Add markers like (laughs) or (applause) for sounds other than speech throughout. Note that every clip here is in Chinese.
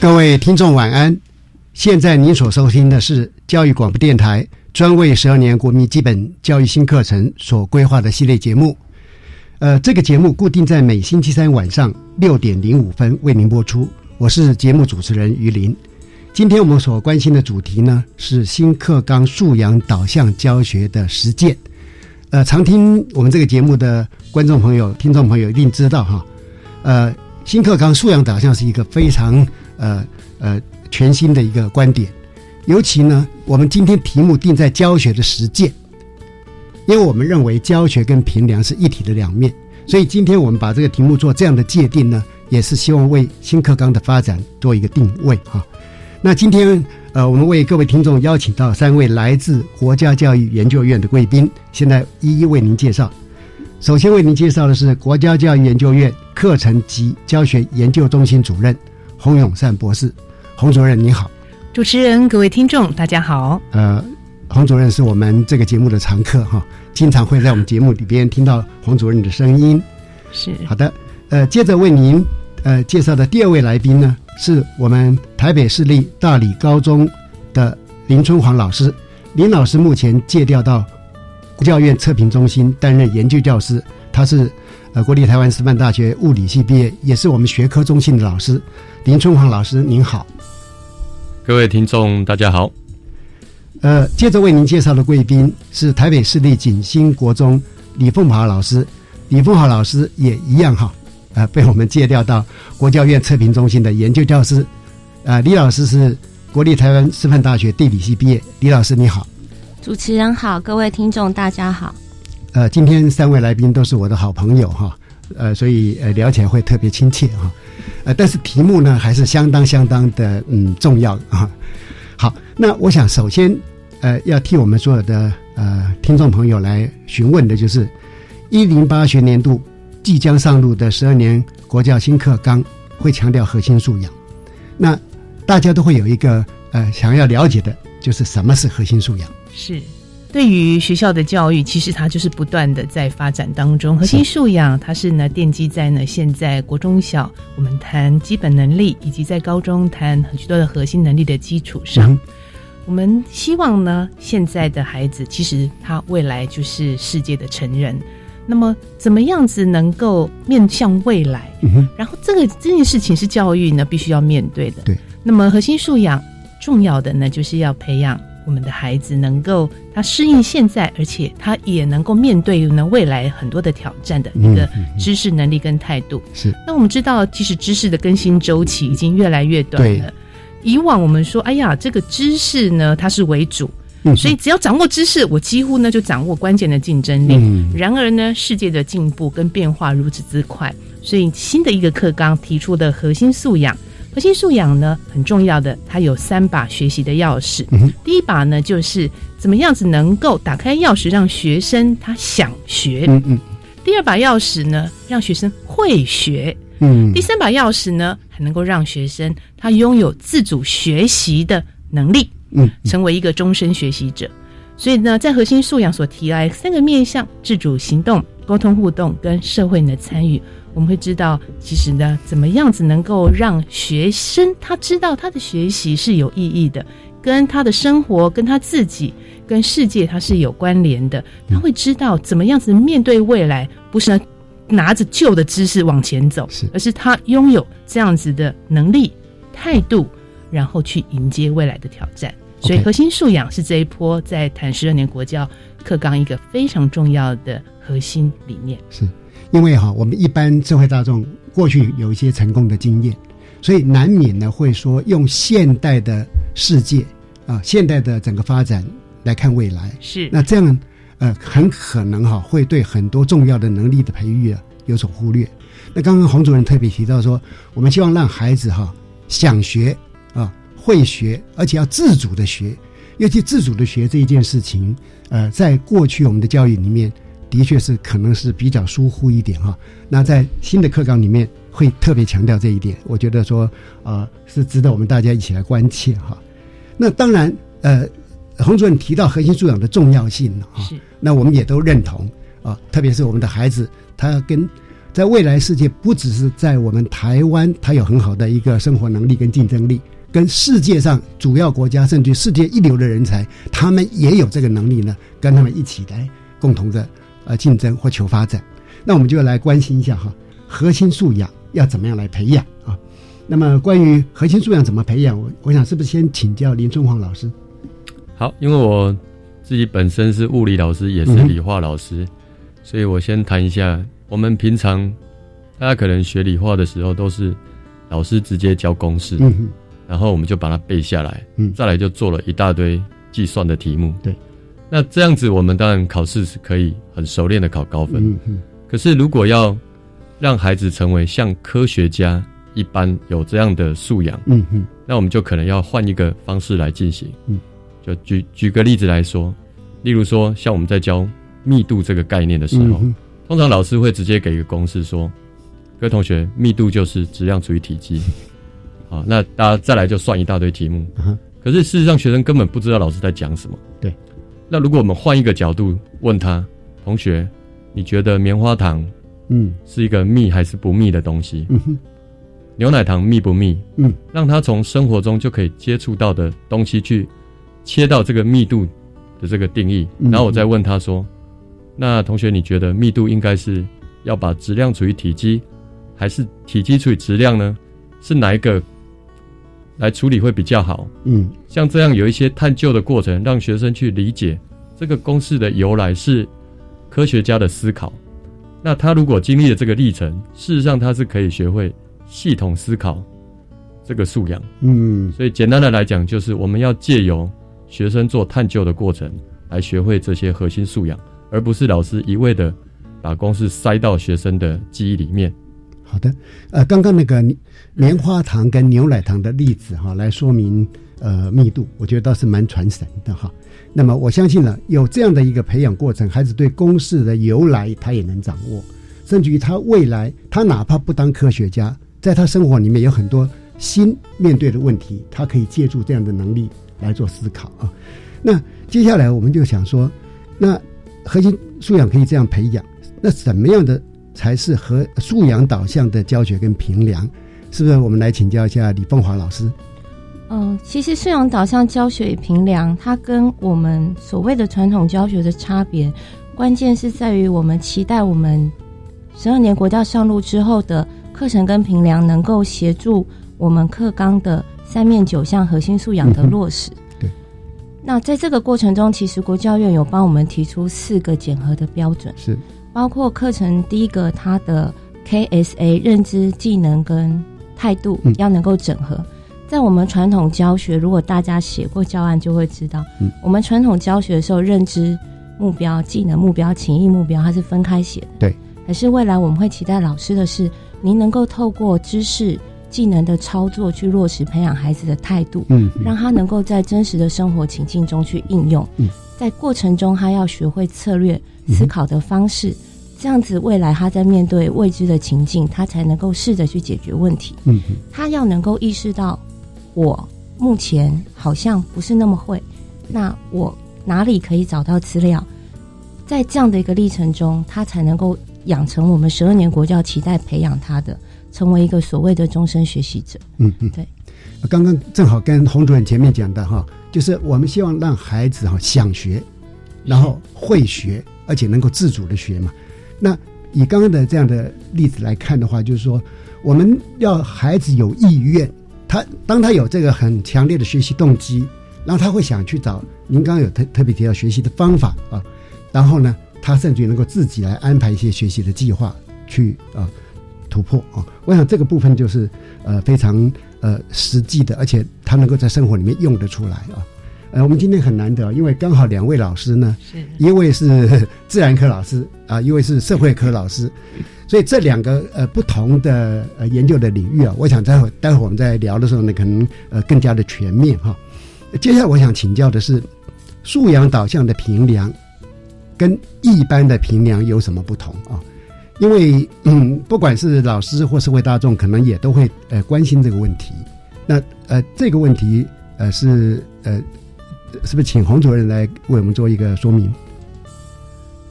各位听众晚安，现在您所收听的是教育广播电台专为十二年国民基本教育新课程所规划的系列节目。呃，这个节目固定在每星期三晚上六点零五分为您播出。我是节目主持人于林。今天我们所关心的主题呢是新课纲素养导向教学的实践。呃，常听我们这个节目的观众朋友、听众朋友一定知道哈，呃，新课纲素养导向是一个非常呃呃全新的一个观点。尤其呢，我们今天题目定在教学的实践，因为我们认为教学跟评量是一体的两面，所以今天我们把这个题目做这样的界定呢，也是希望为新课纲的发展做一个定位哈。那今天，呃，我们为各位听众邀请到三位来自国家教育研究院的贵宾，现在一一为您介绍。首先为您介绍的是国家教育研究院课程及教学研究中心主任洪永善博士。洪主任，你好。主持人，各位听众，大家好。呃，洪主任是我们这个节目的常客哈，经常会在我们节目里边听到洪主任的声音。是好的。呃，接着为您呃介绍的第二位来宾呢。是我们台北市立大理高中的林春煌老师，林老师目前借调到国教院测评中心担任研究教师。他是呃国立台湾师范大学物理系毕业，也是我们学科中心的老师。林春华老师您好，各位听众大家好。呃，接着为您介绍的贵宾是台北市立景星国中李凤华老师，李凤华老师也一样哈。呃，被我们借调到国教院测评中心的研究教师，啊，李老师是国立台湾师范大学地理系毕业。李老师你好，主持人好，各位听众大家好。呃，今天三位来宾都是我的好朋友哈，呃，所以呃聊起来会特别亲切哈，呃，但是题目呢还是相当相当的嗯重要啊。好，那我想首先呃要替我们所有的呃听众朋友来询问的就是一零八学年度。即将上路的十二年国教新课纲会强调核心素养，那大家都会有一个呃想要了解的，就是什么是核心素养？是对于学校的教育，其实它就是不断的在发展当中。核心素养它是呢奠基在呢现在国中小我们谈基本能力，以及在高中谈很多的核心能力的基础上，我们希望呢现在的孩子其实他未来就是世界的成人。那么，怎么样子能够面向未来？嗯然后，这个这件事情是教育呢必须要面对的。对。那么，核心素养重要的呢，就是要培养我们的孩子能够他适应现在，而且他也能够面对呢未来很多的挑战的一个知识能力跟态度。是。那我们知道，其实知识的更新周期已经越来越短了。以往我们说，哎呀，这个知识呢，它是为主。所以，只要掌握知识，我几乎呢就掌握关键的竞争力。然而呢，世界的进步跟变化如此之快，所以新的一个课纲提出的核心素养，核心素养呢很重要的，它有三把学习的钥匙。第一把呢，就是怎么样子能够打开钥匙，让学生他想学。第二把钥匙呢，让学生会学。第三把钥匙呢，还能够让学生他拥有自主学习的能力。嗯，成为一个终身学习者，所以呢，在核心素养所提来三个面向：自主行动、沟通互动跟社会的参与，我们会知道，其实呢，怎么样子能够让学生他知道他的学习是有意义的，跟他的生活、跟他自己、跟世界他是有关联的。他会知道怎么样子面对未来，不是拿着旧的知识往前走，而是他拥有这样子的能力、态度，然后去迎接未来的挑战。所以，核心素养是这一波在谈十二年国教课纲一个非常重要的核心理念。是，因为哈，我们一般社会大众过去有一些成功的经验，所以难免呢会说用现代的世界啊，现代的整个发展来看未来。是，那这样呃，很可能哈会对很多重要的能力的培育啊有所忽略。那刚刚洪主任特别提到说，我们希望让孩子哈想学啊。会学，而且要自主的学，尤其自主的学这一件事情，呃，在过去我们的教育里面，的确是可能是比较疏忽一点哈。那在新的课纲里面，会特别强调这一点，我觉得说，呃，是值得我们大家一起来关切哈。那当然，呃，洪主任提到核心素养的重要性哈，那我们也都认同啊，特别是我们的孩子，他跟在未来世界，不只是在我们台湾，他有很好的一个生活能力跟竞争力。跟世界上主要国家，甚至世界一流的人才，他们也有这个能力呢，跟他们一起来共同的呃竞争或求发展。那我们就来关心一下哈，核心素养要怎么样来培养啊？那么关于核心素养怎么培养，我我想是不是先请教林春煌老师？好，因为我自己本身是物理老师，也是理化老师，所以我先谈一下，我们平常大家可能学理化的时候，都是老师直接教公式。然后我们就把它背下来，嗯，再来就做了一大堆计算的题目，对。那这样子，我们当然考试是可以很熟练的考高分，嗯嗯。可是如果要让孩子成为像科学家一般有这样的素养，嗯嗯，那我们就可能要换一个方式来进行，嗯。就举举个例子来说，例如说，像我们在教密度这个概念的时候，通常老师会直接给一个公式说，各位同学，密度就是质量除以体积。(laughs) 好，那大家再来就算一大堆题目，可是事实上学生根本不知道老师在讲什么。对，那如果我们换一个角度问他，同学，你觉得棉花糖，嗯，是一个密还是不密的东西？嗯牛奶糖密不密？嗯，让他从生活中就可以接触到的东西去切到这个密度的这个定义，然后我再问他说，那同学你觉得密度应该是要把质量除以体积，还是体积除以质量呢？是哪一个？来处理会比较好。嗯，像这样有一些探究的过程，让学生去理解这个公式的由来是科学家的思考。那他如果经历了这个历程，事实上他是可以学会系统思考这个素养。嗯，所以简单的来讲，就是我们要借由学生做探究的过程来学会这些核心素养，而不是老师一味的把公式塞到学生的记忆里面。好的，呃，刚刚那个棉花糖跟牛奶糖的例子哈，来说明呃密度，我觉得倒是蛮传神的哈。那么我相信呢，有这样的一个培养过程，孩子对公式的由来他也能掌握，甚至于他未来他哪怕不当科学家，在他生活里面有很多新面对的问题，他可以借助这样的能力来做思考啊。那接下来我们就想说，那核心素养可以这样培养，那什么样的？才是和素养导向的教学跟评量，是不是？我们来请教一下李凤华老师。嗯，其实素养导向教学与评量，它跟我们所谓的传统教学的差别，关键是在于我们期待我们十二年国教上路之后的课程跟评量，能够协助我们课纲的三面九项核心素养的落实。对。那在这个过程中，其实国教院有帮我们提出四个检核的标准。是。包括课程第一个，它的 KSA 认知技能跟态度要能够整合。在我们传统教学，如果大家写过教案，就会知道，我们传统教学的时候，认知目标、技能目标、情谊目标，它是分开写的。对。可是未来我们会期待老师的是，您能够透过知识、技能的操作去落实培养孩子的态度，嗯，让他能够在真实的生活情境中去应用。嗯，在过程中，他要学会策略思考的方式。这样子，未来他在面对未知的情境，他才能够试着去解决问题。嗯，他要能够意识到，我目前好像不是那么会，那我哪里可以找到资料？在这样的一个历程中，他才能够养成我们十二年国教期待培养他的，成为一个所谓的终身学习者。嗯嗯，对。刚刚正好跟洪主任前面讲的哈，就是我们希望让孩子哈想学，然后会学，而且能够自主的学嘛。那以刚刚的这样的例子来看的话，就是说我们要孩子有意愿，他当他有这个很强烈的学习动机，然后他会想去找您刚刚有特特别提到学习的方法啊。然后呢，他甚至于能够自己来安排一些学习的计划去啊突破啊。我想这个部分就是呃非常呃实际的，而且他能够在生活里面用得出来啊。呃，我们今天很难得，因为刚好两位老师呢，(laughs) 一位是自然科老师啊，一位是社会科老师，所以这两个呃不同的呃研究的领域啊，我想待会待会我们在聊的时候呢，可能呃更加的全面哈。接下来我想请教的是素养导向的评量。跟一般的评量有什么不同啊？因为嗯，不管是老师或社会大众，可能也都会呃关心这个问题。那呃这个问题呃是呃是不是请洪主任来为我们做一个说明？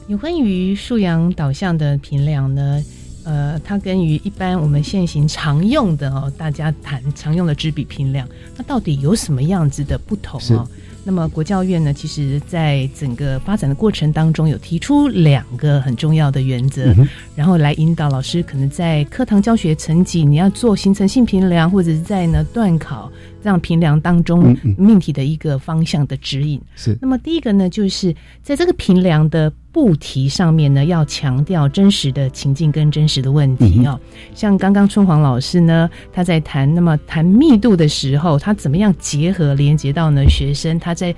有关于素养导向的评量呢？呃，它跟于一般我们现行常用的哦，大家谈常用的纸笔评量，它到底有什么样子的不同哦？那么国教院呢，其实在整个发展的过程当中，有提出两个很重要的原则，然后来引导老师，可能在课堂教学层级，你要做形成性评量，或者是在呢段考这样评量当中命题的一个方向的指引。是。那么第一个呢，就是在这个评量的。布题上面呢，要强调真实的情境跟真实的问题哦。像刚刚春黄老师呢，他在谈那么谈密度的时候，他怎么样结合连接到呢学生他在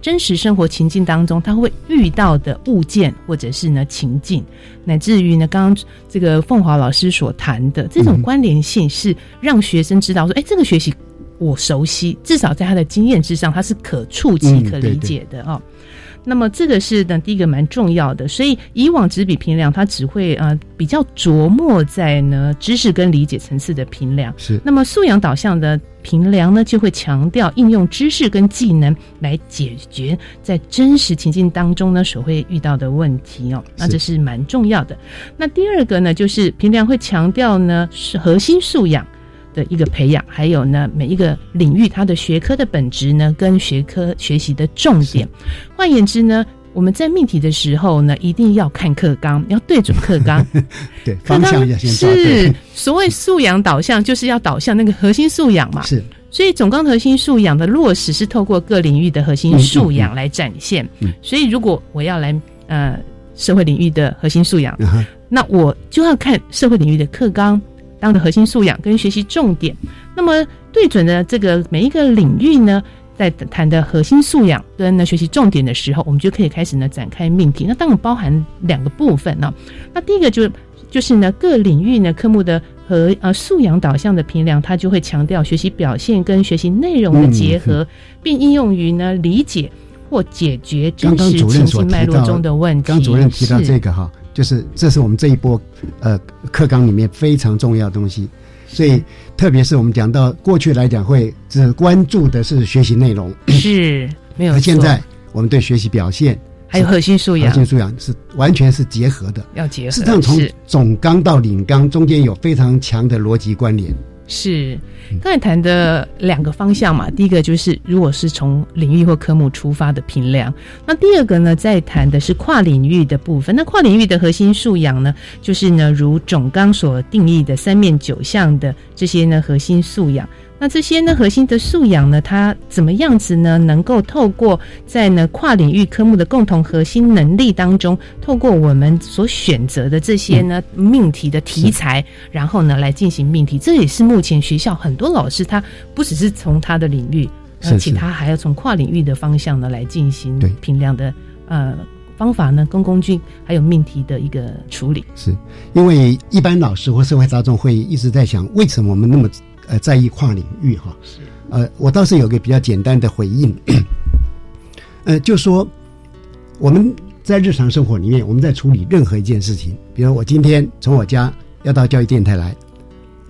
真实生活情境当中他会遇到的物件或者是呢情境，乃至于呢刚刚这个凤华老师所谈的这种关联性，是让学生知道说，哎，这个学习我熟悉，至少在他的经验之上，他是可触及、可理解的哦。那么这个是呢，第一个蛮重要的。所以以往纸笔评量，它只会呃比较琢磨在呢知识跟理解层次的评量。是。那么素养导向的评量呢，就会强调应用知识跟技能来解决在真实情境当中呢所会遇到的问题哦。那这是蛮重要的。那第二个呢，就是评量会强调呢是核心素养。的一个培养，还有呢，每一个领域它的学科的本质呢，跟学科学习的重点。换言之呢，我们在命题的时候呢，一定要看课纲，要对准课纲。(laughs) 对，方向要先是所谓素养导向，就是要导向那个核心素养嘛。是，所以总纲核心素养的落实是透过各领域的核心素养来展现。所以，如果我要来呃社会领域的核心素养，那我就要看社会领域的课纲。当的核心素养跟学习重点，那么对准的这个每一个领域呢，在谈的核心素养跟呢学习重点的时候，我们就可以开始呢展开命题。那当然包含两个部分呢。那第一个就就是呢各领域呢科目的和呃素养导向的评量，它就会强调学习表现跟学习内容的结合，并应用于呢理解或解决真实情境脉络中的问题。刚主任提到这个哈。就是这是我们这一波呃课纲里面非常重要的东西，所以特别是我们讲到过去来讲会只关注的是学习内容，是 (clears throat) 没有。而现在我们对学习表现还有核心素养，核心素养是完全是结合的，要结合。实际上从总纲到领纲中间有非常强的逻辑关联。是，刚才谈的两个方向嘛，第一个就是如果是从领域或科目出发的评量，那第二个呢，在谈的是跨领域的部分。那跨领域的核心素养呢，就是呢，如总纲所定义的三面九项的这些呢核心素养。那这些呢核心的素养呢，它怎么样子呢？能够透过在呢跨领域科目的共同核心能力当中，透过我们所选择的这些呢命题的题材，然后呢来进行命题。这也是目前学校很多老师他不只是从他的领域，而且他还要从跨领域的方向呢来进行评量的呃方法呢，跟工具还有命题的一个处理。是因为一般老师或社会大众会一直在想，为什么我们那么。呃，在意跨领域哈，是。呃，我倒是有个比较简单的回应，(coughs) 呃，就说我们在日常生活里面，我们在处理任何一件事情，比如我今天从我家要到教育电台来，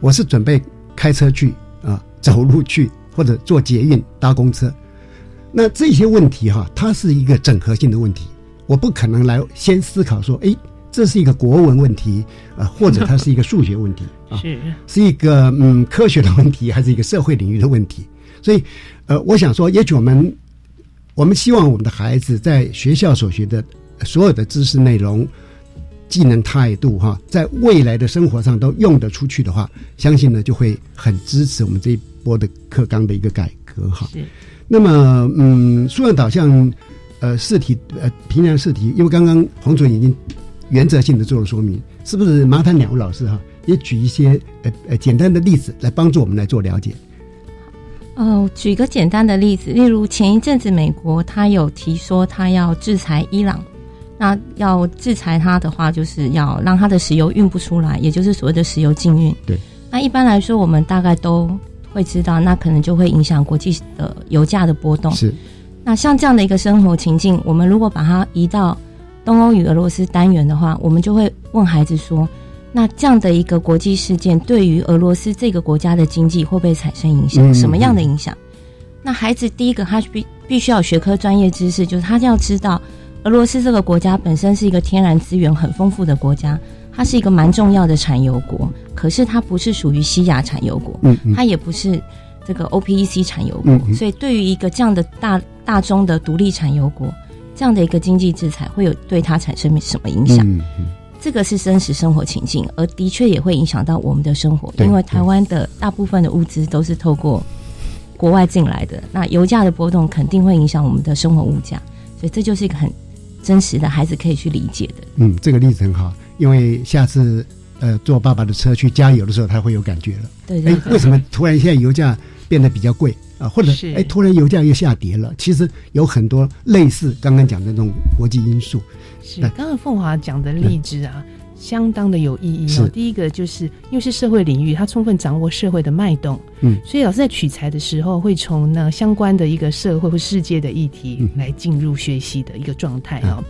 我是准备开车去啊，走路去，或者坐捷运搭公车，那这些问题哈，它是一个整合性的问题，我不可能来先思考说，哎，这是一个国文问题啊，或者它是一个数学问题啊，是是一个嗯科学的问题，还是一个社会领域的问题？所以，呃，我想说，也许我们我们希望我们的孩子在学校所学的所有的知识内容、技能、态度哈，在未来的生活上都用得出去的话，相信呢就会很支持我们这一波的课纲的一个改革哈。那么，嗯，素养导向。呃，试题呃，平量试题，因为刚刚洪主任已经原则性的做了说明，是不是麻烦两位老师哈，也举一些呃呃简单的例子来帮助我们来做了解？哦，举个简单的例子，例如前一阵子美国他有提说他要制裁伊朗，那要制裁他的话，就是要让他的石油运不出来，也就是所谓的石油禁运。对，那一般来说，我们大概都会知道，那可能就会影响国际的油价的波动。是。那像这样的一个生活情境，我们如果把它移到东欧与俄罗斯单元的话，我们就会问孩子说：那这样的一个国际事件，对于俄罗斯这个国家的经济会不会产生影响？什么样的影响？那孩子第一个，他必必须要学科专业知识，就是他要知道俄罗斯这个国家本身是一个天然资源很丰富的国家，它是一个蛮重要的产油国，可是它不是属于西亚产油国，它也不是这个 OPEC 产油国，所以对于一个这样的大。大中的独立产油国，这样的一个经济制裁会有对它产生什么影响？这个是真实生活情境，而的确也会影响到我们的生活，因为台湾的大部分的物资都是透过国外进来的，那油价的波动肯定会影响我们的生活物价，所以这就是一个很真实的孩子可以去理解的。嗯，这个例子很好，因为下次呃坐爸爸的车去加油的时候，他会有感觉了。对，哎，为什么突然现在油价变得比较贵？啊，或者哎，突然油价又下跌了。其实有很多类似刚刚讲的那种国际因素。是，刚刚凤华讲的例子啊，相当的有意义哦。第一个就是因为是社会领域，他充分掌握社会的脉动，嗯，所以老师在取材的时候，会从那相关的一个社会或世界的议题来进入学习的一个状态啊。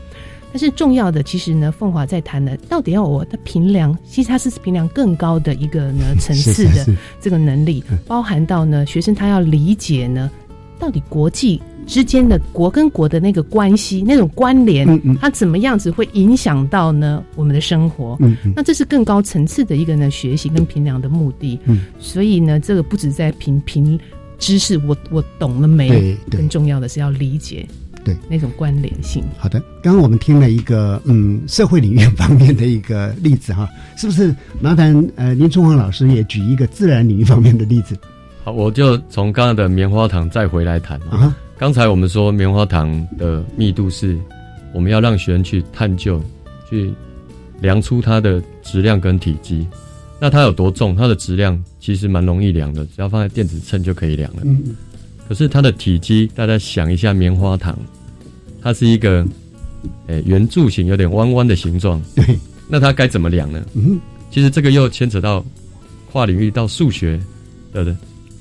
但是重要的，其实呢，凤华在谈的，到底要我的评量，其实它是评量更高的一个呢层次的这个能力，包含到呢学生他要理解呢，到底国际之间的国跟国的那个关系，那种关联，它怎么样子会影响到呢我们的生活？那这是更高层次的一个呢学习跟评量的目的。所以呢，这个不止在评评知识，我我懂了没？更重要的是要理解。对那种关联性。好的，刚刚我们听了一个嗯社会领域方面的一个例子哈，是不是麻烦呃林春华老师也举一个自然领域方面的例子？好，我就从刚刚的棉花糖再回来谈啊。刚才我们说棉花糖的密度是，我们要让学生去探究，去量出它的质量跟体积。那它有多重？它的质量其实蛮容易量的，只要放在电子秤就可以量了。可是它的体积，大家想一下，棉花糖，它是一个，诶圆柱形，有点弯弯的形状。对，那它该怎么量呢？嗯，其实这个又牵扯到跨领域到数学的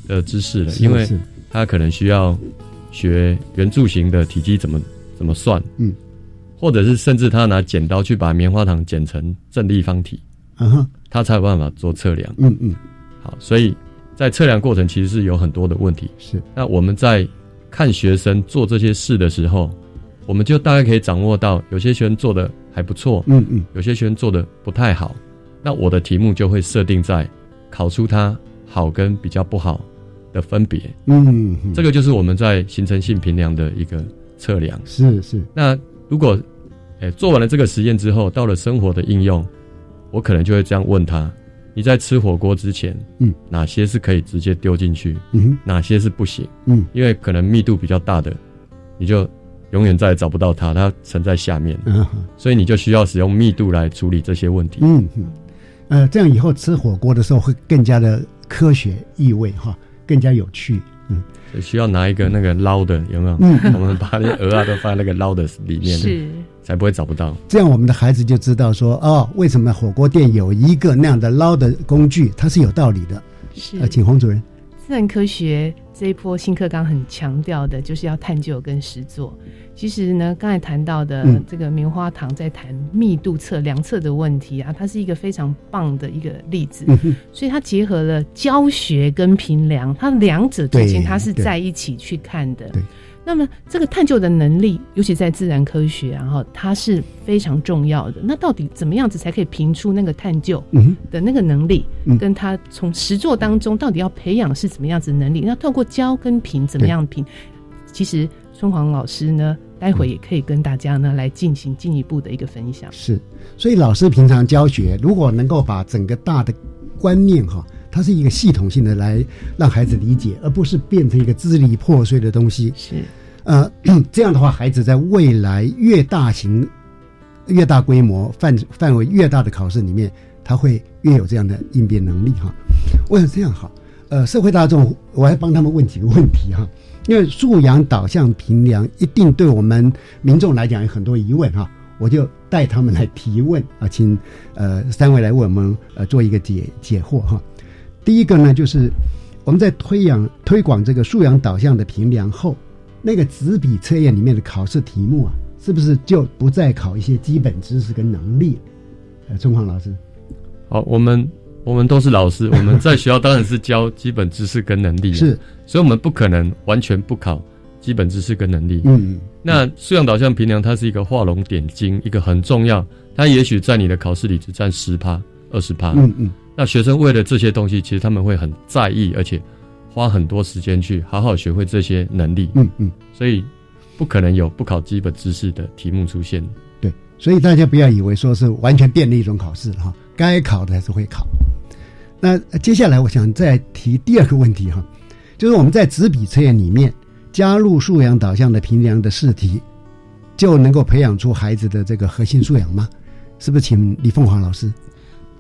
的知识了，因为它可能需要学圆柱形的体积怎么怎么算。嗯，或者是甚至他拿剪刀去把棉花糖剪成正立方体，嗯哼，他才有办法做测量。嗯嗯，好，所以。在测量过程其实是有很多的问题，是。那我们在看学生做这些事的时候，我们就大概可以掌握到，有些学生做的还不错，嗯嗯，有些学生做的不太好。那我的题目就会设定在考出他好跟比较不好的分别，嗯，这个就是我们在形成性平量的一个测量。是是。那如果，诶做完了这个实验之后，到了生活的应用，我可能就会这样问他。你在吃火锅之前，嗯，哪些是可以直接丢进去？嗯，哪些是不行？嗯，因为可能密度比较大的，你就永远再也找不到它，它沉在下面。嗯，所以你就需要使用密度来处理这些问题。嗯嗯，呃，这样以后吃火锅的时候会更加的科学意味哈，更加有趣。嗯，需要拿一个那个捞的有没有？嗯，(laughs) 我们把那些鹅啊都放在那个捞的里面。是。才不会找不到，这样我们的孩子就知道说哦，为什么火锅店有一个那样的捞的工具，它是有道理的。是，呃，请洪主任。自然科学这一波新课纲很强调的就是要探究跟实做。其实呢，刚才谈到的这个棉花糖在谈密度测量测的问题啊，它是一个非常棒的一个例子。所以它结合了教学跟评量，它两者之间它是在一起去看的。那么这个探究的能力，尤其在自然科学，然后它是非常重要的。那到底怎么样子才可以评出那个探究的那个能力？跟他从实作当中到底要培养是怎么样子能力？那透过教跟评怎么样评？其实春黄老师呢，待会也可以跟大家呢来进行进一步的一个分享。是，所以老师平常教学，如果能够把整个大的观念哈。它是一个系统性的来让孩子理解，而不是变成一个支离破碎的东西。是，呃，(coughs) 这样的话，孩子在未来越大型、越大规模、范范围越大的考试里面，他会越有这样的应变能力哈。我想这样好？呃，社会大众，我还帮他们问几个问题哈。因为素养导向评量一定对我们民众来讲有很多疑问哈，我就带他们来提问啊，请呃三位来为我们呃做一个解解惑哈。第一个呢，就是我们在推养推广这个素养导向的评量后，那个纸笔测验里面的考试题目啊，是不是就不再考一些基本知识跟能力？呃，钟黄老师，好，我们我们都是老师，我们在学校当然是教基本知识跟能力，是，所以我们不可能完全不考基本知识跟能力。嗯嗯。那素养导向评量它是一个画龙点睛，一个很重要，它也许在你的考试里只占十趴、二十趴。嗯嗯。那学生为了这些东西，其实他们会很在意，而且花很多时间去好好学会这些能力。嗯嗯，所以不可能有不考基本知识的题目出现。对，所以大家不要以为说是完全变了一种考试哈，该考的还是会考。那接下来我想再提第二个问题哈，就是我们在纸笔测验里面加入素养导向的评量的试题，就能够培养出孩子的这个核心素养吗？是不是？请李凤凰老师。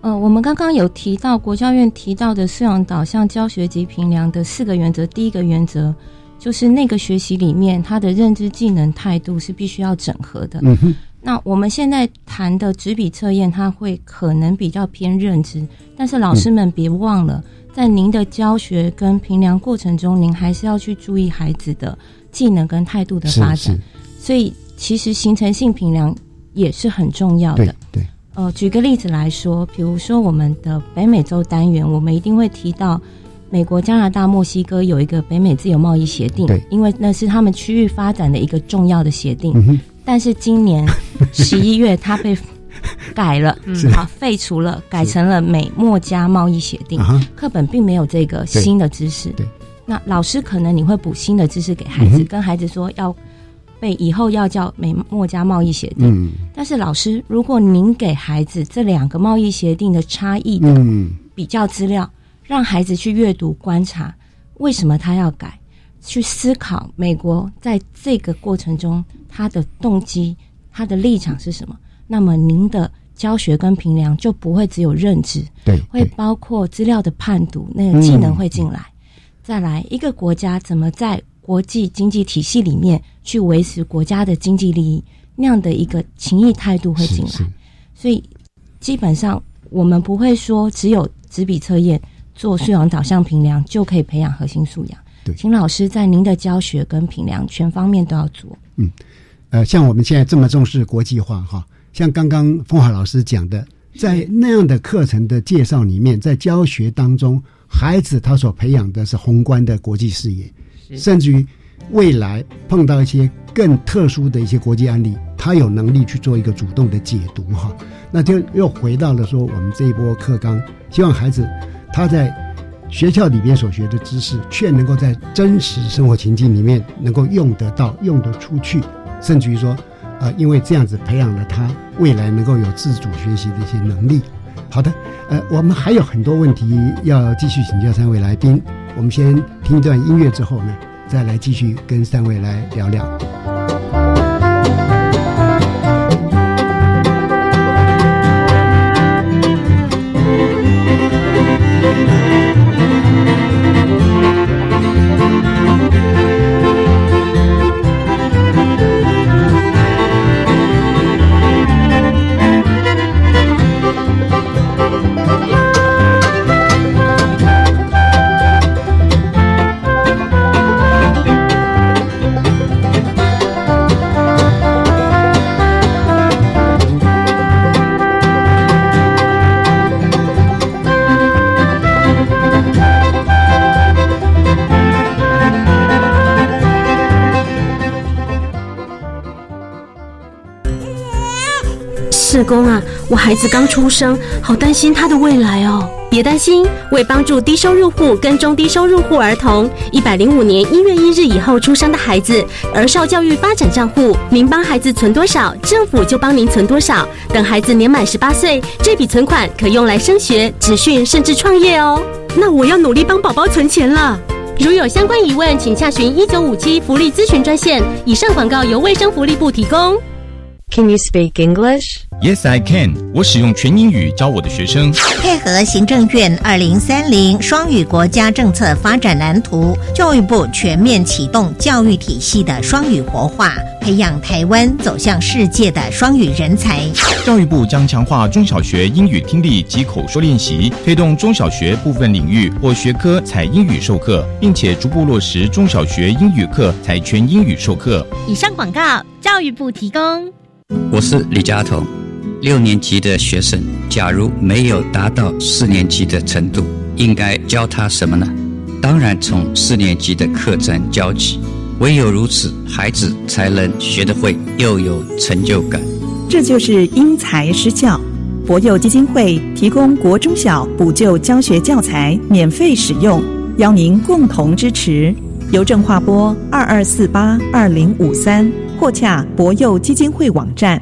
呃，我们刚刚有提到国教院提到的素养导向教学及评量的四个原则，第一个原则就是那个学习里面他的认知、技能、态度是必须要整合的。嗯哼。那我们现在谈的纸笔测验，它会可能比较偏认知，但是老师们别忘了，在您的教学跟评量过程中，您还是要去注意孩子的技能跟态度的发展。所以，其实形成性评量也是很重要的。对。呃，举个例子来说，比如说我们的北美洲单元，我们一定会提到美国、加拿大、墨西哥有一个北美自由贸易协定，对，因为那是他们区域发展的一个重要的协定。但是今年 (laughs) 十一月，它被改了，好废除了，改成了美墨加贸易协定。课本并没有这个新的知识。对，那老师可能你会补新的知识给孩子，跟孩子说要。被以后要叫美墨加贸易协定，但是老师，如果您给孩子这两个贸易协定的差异的比较资料，让孩子去阅读观察，为什么他要改？去思考美国在这个过程中他的动机、他的立场是什么？那么您的教学跟评量就不会只有认知，对，会包括资料的判读，那个技能会进来。再来，一个国家怎么在？国际经济体系里面去维持国家的经济利益，那样的一个情谊态度会进来，所以基本上我们不会说只有纸笔测验做素养导向评量就可以培养核心素养。对，请老师在您的教学跟评量全方面都要做。嗯，呃，像我们现在这么重视国际化哈，像刚刚风华老师讲的，在那样的课程的介绍里面，在教学当中，孩子他所培养的是宏观的国际视野。甚至于未来碰到一些更特殊的一些国际案例，他有能力去做一个主动的解读哈，那就又回到了说我们这一波课纲，希望孩子他在学校里边所学的知识，却能够在真实生活情境里面能够用得到、用得出去，甚至于说，呃，因为这样子培养了他未来能够有自主学习的一些能力。好的，呃，我们还有很多问题要继续请教三位来宾。我们先听一段音乐之后呢再来继续跟三位来聊聊。社工啊，我孩子刚出生，好担心他的未来哦。别担心，为帮助低收入户跟中低收入户儿童，一百零五年一月一日以后出生的孩子，儿少教育发展账户，您帮孩子存多少，政府就帮您存多少。等孩子年满十八岁，这笔存款可用来升学、职训，甚至创业哦。那我要努力帮宝宝存钱了。如有相关疑问，请洽询一九五七福利咨询专线。以上广告由卫生福利部提供。Can you speak English? Yes, I can. 我使用全英语教我的学生。配合行政院二零三零双语国家政策发展蓝图，教育部全面启动教育体系的双语活化，培养台湾走向世界的双语人才。教育部将强化中小学英语听力及口说练习，推动中小学部分领域或学科采英语授课，并且逐步落实中小学英语课采全英语授课。以上广告，教育部提供。我是李佳彤，六年级的学生，假如没有达到四年级的程度，应该教他什么呢？当然从四年级的课程教起，唯有如此，孩子才能学得会，又有成就感。这就是因材施教。博幼基金会提供国中小补救教学教材免费使用，邀您共同支持。邮政划拨二二四八二零五三。或洽博幼基金会网站。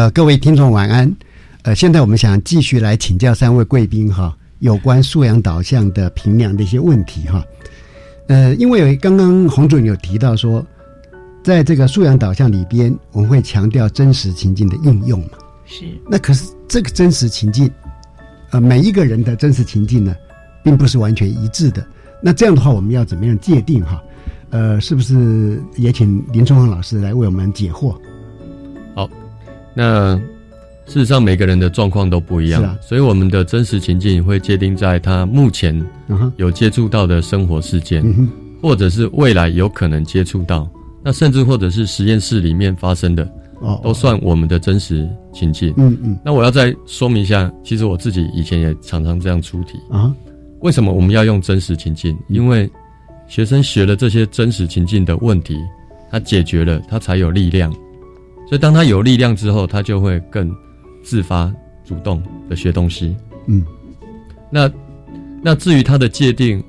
呃，各位听众晚安。呃，现在我们想继续来请教三位贵宾哈，有关素养导向的评量的一些问题哈。呃，因为刚刚洪主任有提到说，在这个素养导向里边，我们会强调真实情境的应用嘛。是。那可是这个真实情境，呃，每一个人的真实情境呢，并不是完全一致的。那这样的话，我们要怎么样界定哈？呃，是不是也请林春红老师来为我们解惑？那事实上，每个人的状况都不一样，所以我们的真实情境会界定在他目前有接触到的生活事件，或者是未来有可能接触到，那甚至或者是实验室里面发生的，都算我们的真实情境。嗯嗯。那我要再说明一下，其实我自己以前也常常这样出题啊。为什么我们要用真实情境？因为学生学了这些真实情境的问题，他解决了，他才有力量。所以，当他有力量之后，他就会更自发、主动的学东西。嗯，那那至于他的界定，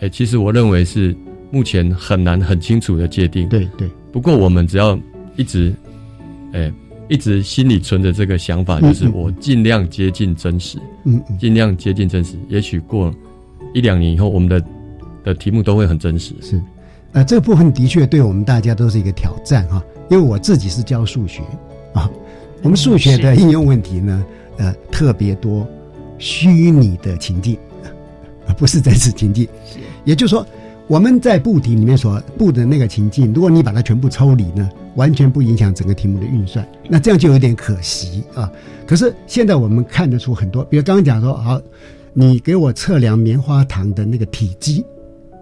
哎，其实我认为是目前很难很清楚的界定。对对。不过，我们只要一直，哎，一直心里存着这个想法，就是我尽量接近真实。嗯嗯。尽量接近真实，也许过一两年以后，我们的的题目都会很真实。是，呃，这个部分的确对我们大家都是一个挑战哈。因为我自己是教数学啊，我们数学的应用问题呢，呃，特别多虚拟的情境，而不是真实情境。也就是说，我们在布题里面所布的那个情境，如果你把它全部抽离呢，完全不影响整个题目的运算，那这样就有点可惜啊。可是现在我们看得出很多，比如刚刚讲说，好，你给我测量棉花糖的那个体积，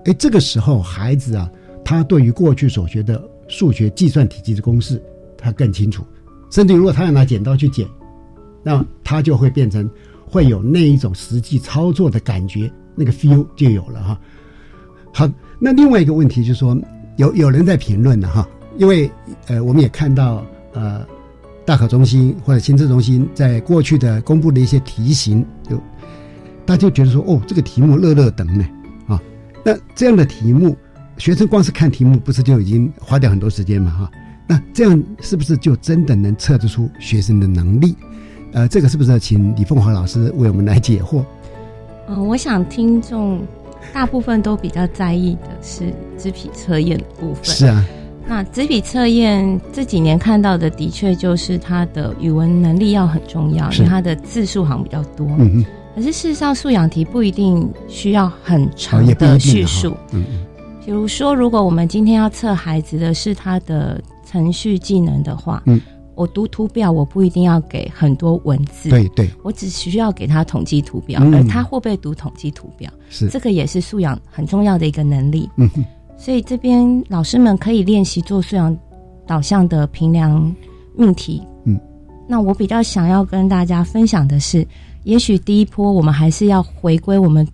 哎，这个时候孩子啊，他对于过去所学的。数学计算体积的公式，他更清楚。甚至如果他要拿剪刀去剪，那他就会变成会有那一种实际操作的感觉，那个 feel 就有了哈。好，那另外一个问题就是说，有有人在评论了哈，因为呃，我们也看到呃，大考中心或者心智中心在过去的公布的一些题型，就大家就觉得说，哦，这个题目乐乐等呢啊，那这样的题目。学生光是看题目，不是就已经花掉很多时间嘛？哈，那这样是不是就真的能测得出学生的能力？呃，这个是不是要请李凤华老师为我们来解惑？嗯，我想听众大部分都比较在意的是肢体测验的部分。是啊，那纸笔测验这几年看到的，的确就是他的语文能力要很重要，因为他的字数好像比较多。嗯嗯。可是事实上，素养题不一定需要很长的叙述。嗯嗯。比如说，如果我们今天要测孩子的是他的程序技能的话，嗯。我读图表，我不一定要给很多文字，对对，我只需要给他统计图表，而他会不会读统计图表，是这个也是素养很重要的一个能力。嗯，所以这边老师们可以练习做素养导向的评量命题。嗯，那我比较想要跟大家分享的是，也许第一波我们还是要回归我们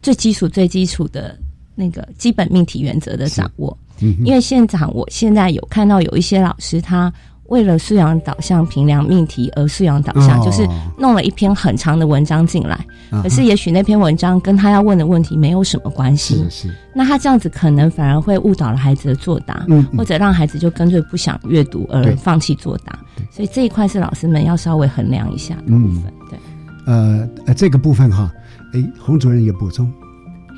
最基础、最基础的那个基本命题原则的掌握。嗯，因为现场我现在有看到有一些老师他。为了素养导向评量命题而素养导向，就是弄了一篇很长的文章进来。可是也许那篇文章跟他要问的问题没有什么关系。是是。那他这样子可能反而会误导了孩子的作答，或者让孩子就干脆不想阅读而放弃作答。所以这一块是老师们要稍微衡量一下的部分。对。呃呃，这个部分哈，哎，洪主任也补充。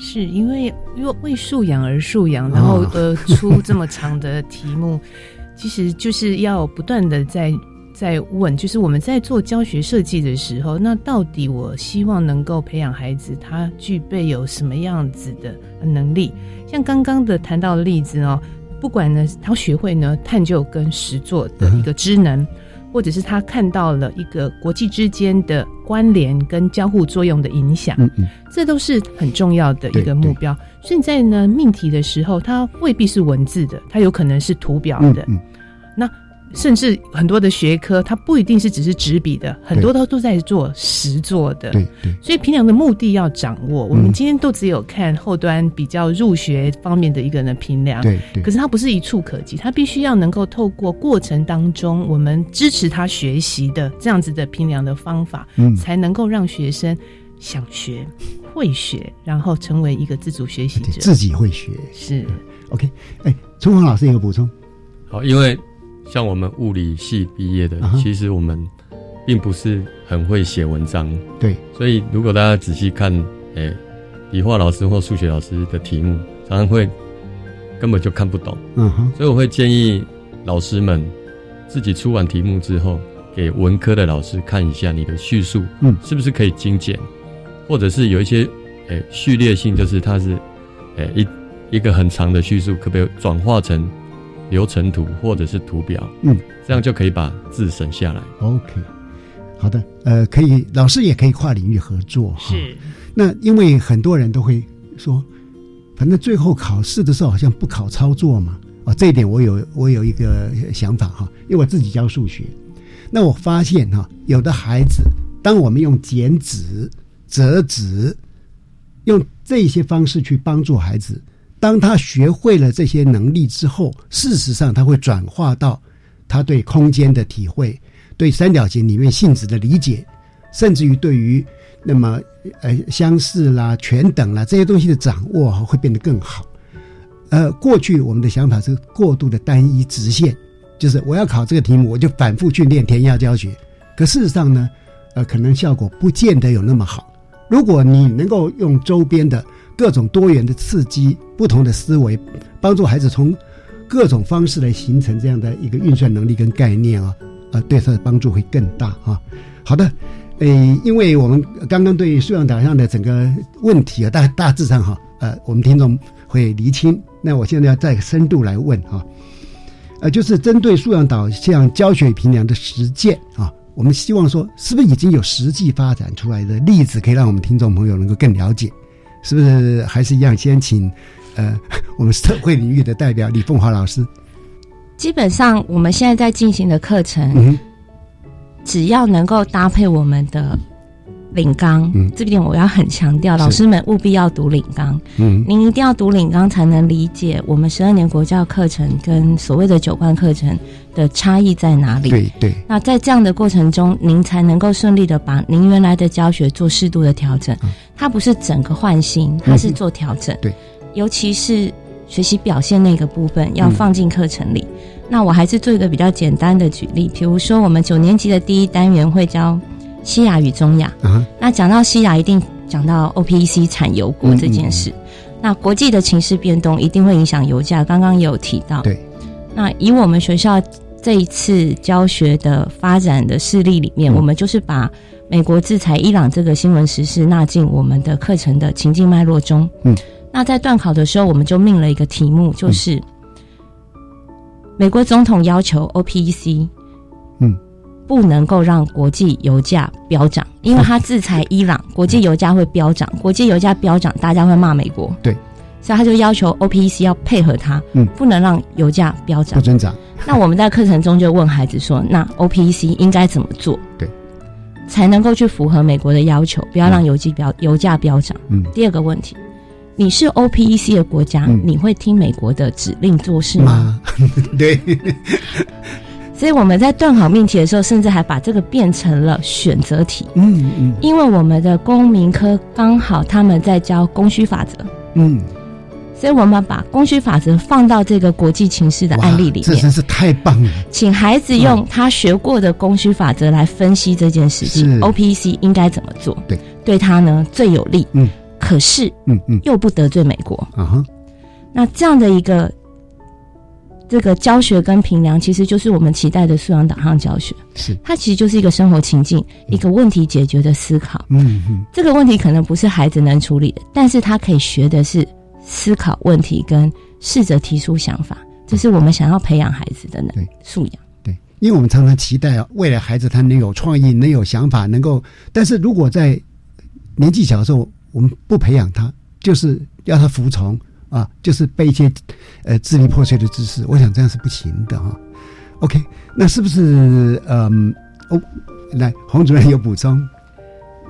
是因为因为为素养而素养，然后呃出这么长的题目。(laughs) 其实就是要不断的在在问，就是我们在做教学设计的时候，那到底我希望能够培养孩子他具备有什么样子的能力？像刚刚的谈到的例子哦，不管呢他学会呢探究跟实作的一个知能，或者是他看到了一个国际之间的关联跟交互作用的影响，这都是很重要的一个目标。现在呢命题的时候，它未必是文字的，它有可能是图表的。那甚至很多的学科，它不一定是只是纸笔的，很多都都在做实做的。对对。所以平量的目的要掌握。我们今天都只有看后端比较入学方面的一个呢评量。对对。可是它不是一触可及，它必须要能够透过过程当中，我们支持他学习的这样子的评量的方法，嗯，才能够让学生想学、会学，然后成为一个自主学习者，自己会学。是。OK，哎，朱红老师有个补充。好，因为。像我们物理系毕业的，其实我们并不是很会写文章。对，所以如果大家仔细看，诶，理化老师或数学老师的题目，常常会根本就看不懂。嗯哼。所以我会建议老师们自己出完题目之后，给文科的老师看一下你的叙述，嗯，是不是可以精简，或者是有一些诶序列性，就是它是诶一一个很长的叙述，可不可以转化成？流程图或者是图表，嗯，这样就可以把字省下来。OK，好的，呃，可以，老师也可以跨领域合作。是，那因为很多人都会说，反正最后考试的时候好像不考操作嘛。啊，这一点我有我有一个想法哈，因为我自己教数学，那我发现哈，有的孩子，当我们用剪纸、折纸，用这些方式去帮助孩子。当他学会了这些能力之后，事实上他会转化到他对空间的体会、对三角形里面性质的理解，甚至于对于那么呃相似啦、全等啦这些东西的掌握会变得更好。呃，过去我们的想法是过度的单一直线，就是我要考这个题目，我就反复去练填鸭教学。可事实上呢，呃，可能效果不见得有那么好。如果你能够用周边的。各种多元的刺激，不同的思维，帮助孩子从各种方式来形成这样的一个运算能力跟概念啊，啊，对他的帮助会更大啊。好的，呃，因为我们刚刚对素养导向的整个问题啊，大大致上哈，呃，我们听众会厘清。那我现在要再深度来问哈，呃，就是针对素养导向教学评量的实践啊，我们希望说，是不是已经有实际发展出来的例子，可以让我们听众朋友能够更了解？是不是还是一样？先请，呃，(laughs) 我们社会领域的代表李凤华老师。基本上，我们现在在进行的课程，只要能够搭配我们的。领纲，嗯，这点我要很强调，老师们务必要读领纲。嗯，您一定要读领纲，才能理解我们十二年国教课程跟所谓的九贯课程的差异在哪里。对对。那在这样的过程中，您才能够顺利的把您原来的教学做适度的调整。它不是整个换新，它是做调整。对。尤其是学习表现那个部分，要放进课程里。那我还是做一个比较简单的举例，比如说我们九年级的第一单元会教。西亚与中亚，那讲到西亚，一定讲到 OPEC 产油国这件事。那国际的情势变动一定会影响油价，刚刚也有提到。对。那以我们学校这一次教学的发展的事例里面，我们就是把美国制裁伊朗这个新闻时事纳进我们的课程的情境脉络中。嗯。那在段考的时候，我们就命了一个题目，就是美国总统要求 OPEC，嗯，不能够让国际油价飙涨，因为他制裁伊朗，国际油价会飙涨，国际油价飙涨，大家会骂美国。对，所以他就要求 OPEC 要配合他，嗯，不能让油价飙涨，不增长。那我们在课程中就问孩子说，那 OPEC 应该怎么做？对，才能够去符合美国的要求，不要让油价飙油价飙涨。嗯，第二个问题。你是 OPEC 的国家，你会听美国的指令做事吗？(laughs) 对。所以我们在断好命题的时候，甚至还把这个变成了选择题。嗯嗯。因为我们的公民科刚好他们在教供需法则。嗯。所以我们把供需法则放到这个国际情势的案例里面，这真是太棒了。请孩子用他学过的供需法则来分析这件事情，OPEC 应该怎么做？对，对他呢最有利。嗯。可是，嗯嗯，又不得罪美国啊哈。那这样的一个这个教学跟评量，其实就是我们期待的素养导向教学。是，它其实就是一个生活情境，一个问题解决的思考。嗯嗯，这个问题可能不是孩子能处理的，但是他可以学的是思考问题跟试着提出想法，这是我们想要培养孩子的能素养。对，因为我们常常期待未来孩子他能有创意，能有想法，能够，但是如果在年纪小的时候。我们不培养他，就是要他服从啊，就是背一些呃支离破碎的知识。我想这样是不行的哈。OK，那是不是嗯哦？来，洪主任有补充？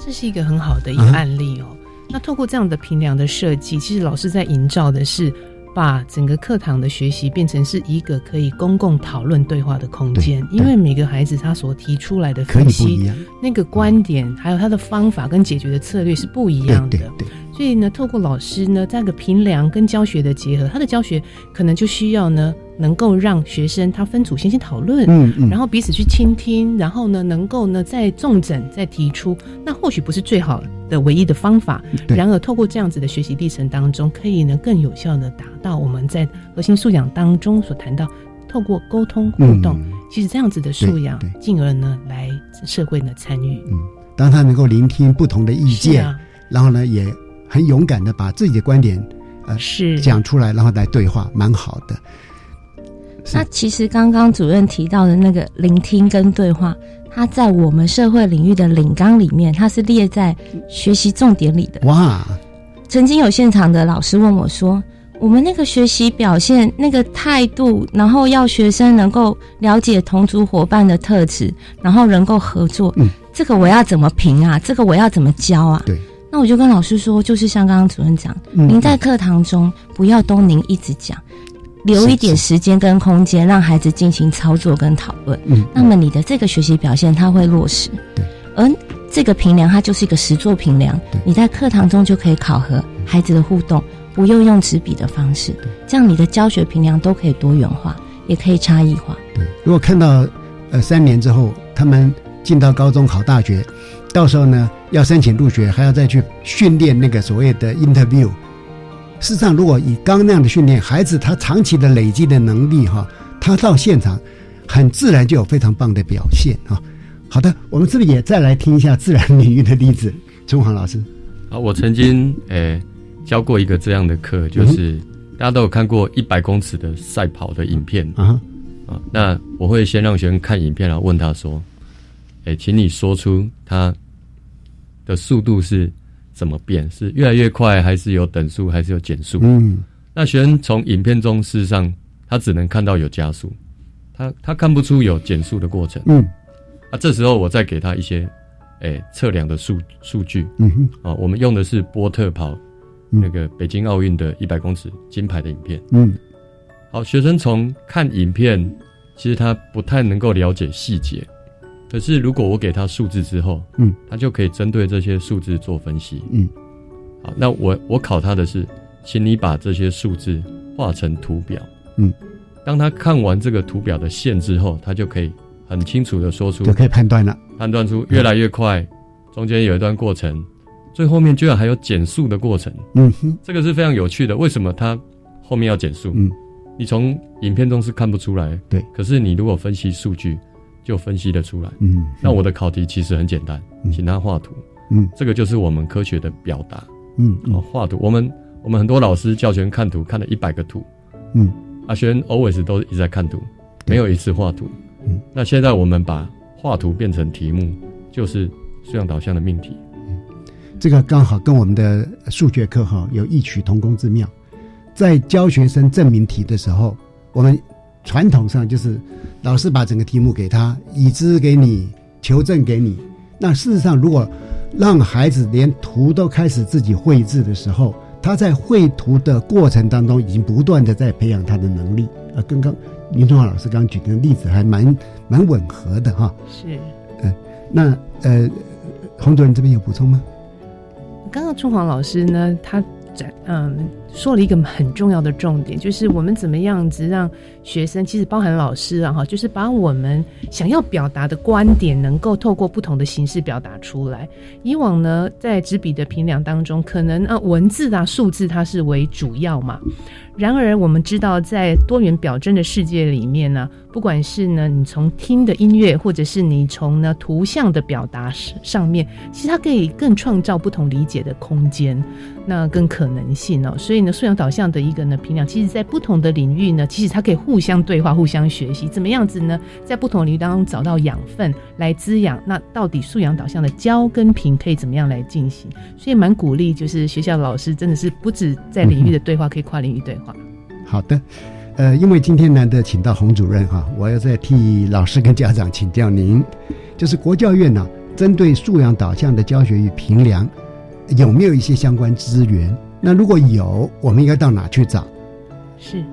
这是一个很好的一个案例哦。那透过这样的平梁的设计，其实老师在营造的是。把整个课堂的学习变成是一个可以公共讨论对话的空间，因为每个孩子他所提出来的分析，那个观点还有他的方法跟解决的策略是不一样的。所以呢，透过老师呢，这个评量跟教学的结合，他的教学可能就需要呢，能够让学生他分组先去讨论，嗯嗯，然后彼此去倾听，然后呢，能够呢再重整再提出，那或许不是最好的唯一的方法，然而透过这样子的学习历程当中，可以呢更有效的达到我们在核心素养当中所谈到，透过沟通互动，其实这样子的素养，进而呢来社会的参与，嗯，当他能够聆听不同的意见，然后呢也。很勇敢的把自己的观点，呃，是讲出来，然后来对话，蛮好的。那其实刚刚主任提到的那个聆听跟对话，它在我们社会领域的领纲里面，它是列在学习重点里的。哇！曾经有现场的老师问我说：“我们那个学习表现，那个态度，然后要学生能够了解同组伙伴的特质，然后能够合作，嗯，这个我要怎么评啊？这个我要怎么教啊？”对。那我就跟老师说，就是像刚刚主任讲，您在课堂中不要都您一直讲，留一点时间跟空间，让孩子进行操作跟讨论。嗯，那么你的这个学习表现他会落实。对，而这个评量它就是一个实作评量，你在课堂中就可以考核孩子的互动，不用用纸笔的方式，这样你的教学评量都可以多元化，也可以差异化。对，如果看到呃三年之后他们进到高中考大学。到时候呢，要申请入学，还要再去训练那个所谓的 interview。事实上，如果以刚那样的训练，孩子他长期的累积的能力哈，他到现场很自然就有非常棒的表现啊。好的，我们是不是也再来听一下自然领域的例子？钟航老师啊，我曾经诶教过一个这样的课，就是大家都有看过一百公尺的赛跑的影片啊啊，那我会先让学生看影片，然后问他说。诶，请你说出它的速度是怎么变？是越来越快，还是有等速，还是有减速？嗯，那学生从影片中，事实上他只能看到有加速，他他看不出有减速的过程。嗯，啊，这时候我再给他一些哎测量的数数据。嗯哼，啊，我们用的是波特跑那个北京奥运的一百公尺金牌的影片。嗯，好，学生从看影片，其实他不太能够了解细节。可是，如果我给他数字之后，嗯，他就可以针对这些数字做分析，嗯，好，那我我考他的是，请你把这些数字画成图表，嗯，当他看完这个图表的线之后，他就可以很清楚的说出，就可以判断了，判断出越来越快，中间有一段过程，最后面居然还有减速的过程。嗯哼，这个是非常有趣的。为什么它后面要减速？嗯，你从影片中是看不出来。对，可是你如果分析数据，就分析得出来。嗯，那我的考题其实很简单，请他画图。嗯，这个就是我们科学的表达。嗯，哦，画图。我们我们很多老师教学生看图，看了一百个图。嗯，啊，学生 always 都一直在看图，没有一次画图。嗯，那现在我们把画图变成题目，就是素养导向的命题。嗯，这个刚好跟我们的数学课哈有异曲同工之妙。在教学生证明题的时候，我们传统上就是老师把整个题目给他，已知给你，求证给你。那事实上，如果让孩子连图都开始自己绘制的时候，他在绘图的过程当中，已经不断的在培养他的能力。啊，刚刚林中华老师刚举的例子还蛮蛮吻合的哈。是。嗯，那呃，洪主任这边有补充吗？刚刚中华老师呢，他在嗯。说了一个很重要的重点，就是我们怎么样子让学生，其实包含老师啊，哈，就是把我们想要表达的观点，能够透过不同的形式表达出来。以往呢，在纸笔的评量当中，可能啊文字啊数字它是为主要嘛。然而，我们知道，在多元表征的世界里面呢，不管是呢你从听的音乐，或者是你从呢图像的表达上面，其实它可以更创造不同理解的空间，那更可能性哦。所以呢，素养导向的一个呢评量，其实在不同的领域呢，其实它可以互相对话、互相学习，怎么样子呢？在不同领域当中找到养分来滋养。那到底素养导向的教跟评可以怎么样来进行？所以蛮鼓励，就是学校老师真的是不止在领域的对话，可以跨领域对话。好的，呃，因为今天难得请到洪主任哈，我要再替老师跟家长请教您，就是国教院呢，针对素养导向的教学与评量，有没有一些相关资源？那如果有，我们应该到哪去找？是，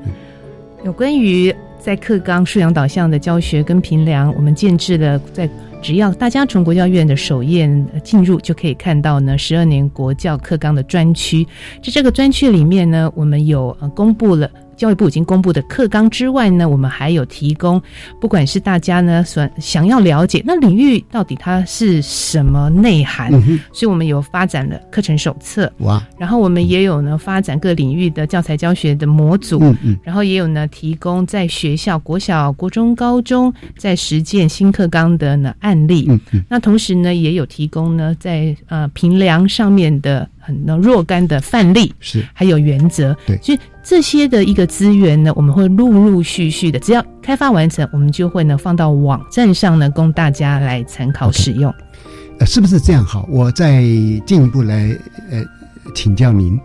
有关于在课纲素养导向的教学跟评量，我们建制了在。只要大家从国教院的首页进入，就可以看到呢十二年国教课纲的专区。在这个专区里面呢，我们有呃公布了。教育部已经公布的课纲之外呢，我们还有提供，不管是大家呢所想要了解那领域到底它是什么内涵，所以我们有发展了课程手册哇，然后我们也有呢发展各领域的教材教学的模组，嗯嗯，然后也有呢提供在学校国小、国中、高中在实践新课纲的呢案例，嗯嗯，那同时呢也有提供呢在呃评量上面的。很多若干的范例是，还有原则，对，所以这些的一个资源呢，我们会陆陆续续的，只要开发完成，我们就会呢放到网站上呢，供大家来参考使用。呃，是不是这样？好，我再进一步来呃请教您。